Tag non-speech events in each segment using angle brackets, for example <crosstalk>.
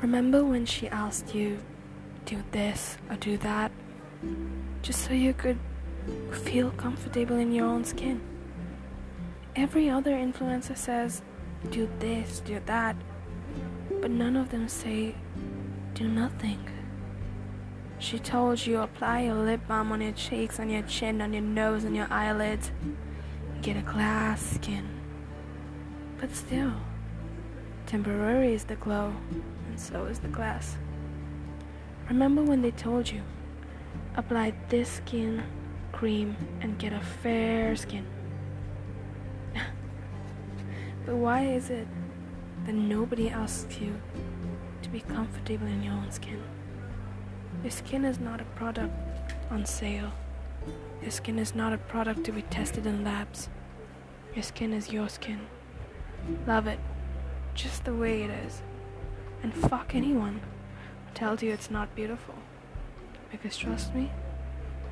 Remember when she asked you, do this or do that, just so you could feel comfortable in your own skin? Every other influencer says, do this, do that, but none of them say, do nothing. She told you apply your lip balm on your cheeks, on your chin, on your nose, on your eyelids. Get a glass skin. But still, temporary is the glow, so is the glass. Remember when they told you, apply this skin cream and get a fair skin? <laughs> but why is it that nobody asks you to be comfortable in your own skin? Your skin is not a product on sale. Your skin is not a product to be tested in labs. Your skin is your skin. Love it just the way it is. And fuck anyone who tells you it's not beautiful. Because trust me,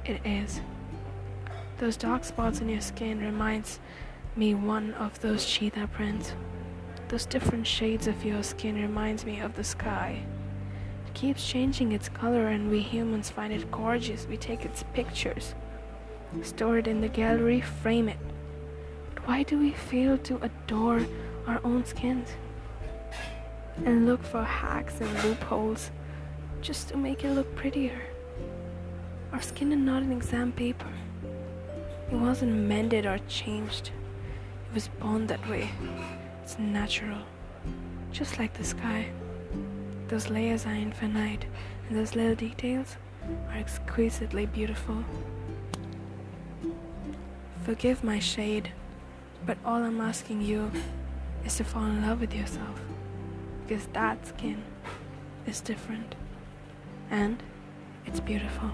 it is. Those dark spots in your skin reminds me one of those cheetah prints. Those different shades of your skin reminds me of the sky It keeps changing its color and we humans find it gorgeous. We take its pictures, store it in the gallery, frame it. But why do we fail to adore our own skins? And look for hacks and loopholes just to make it look prettier. Our skin is not an exam paper. It wasn't mended or changed. It was born that way. It's natural, just like the sky. Those layers are infinite, and those little details are exquisitely beautiful. Forgive my shade, but all I'm asking you is to fall in love with yourself, because that skin is different, and it's beautiful.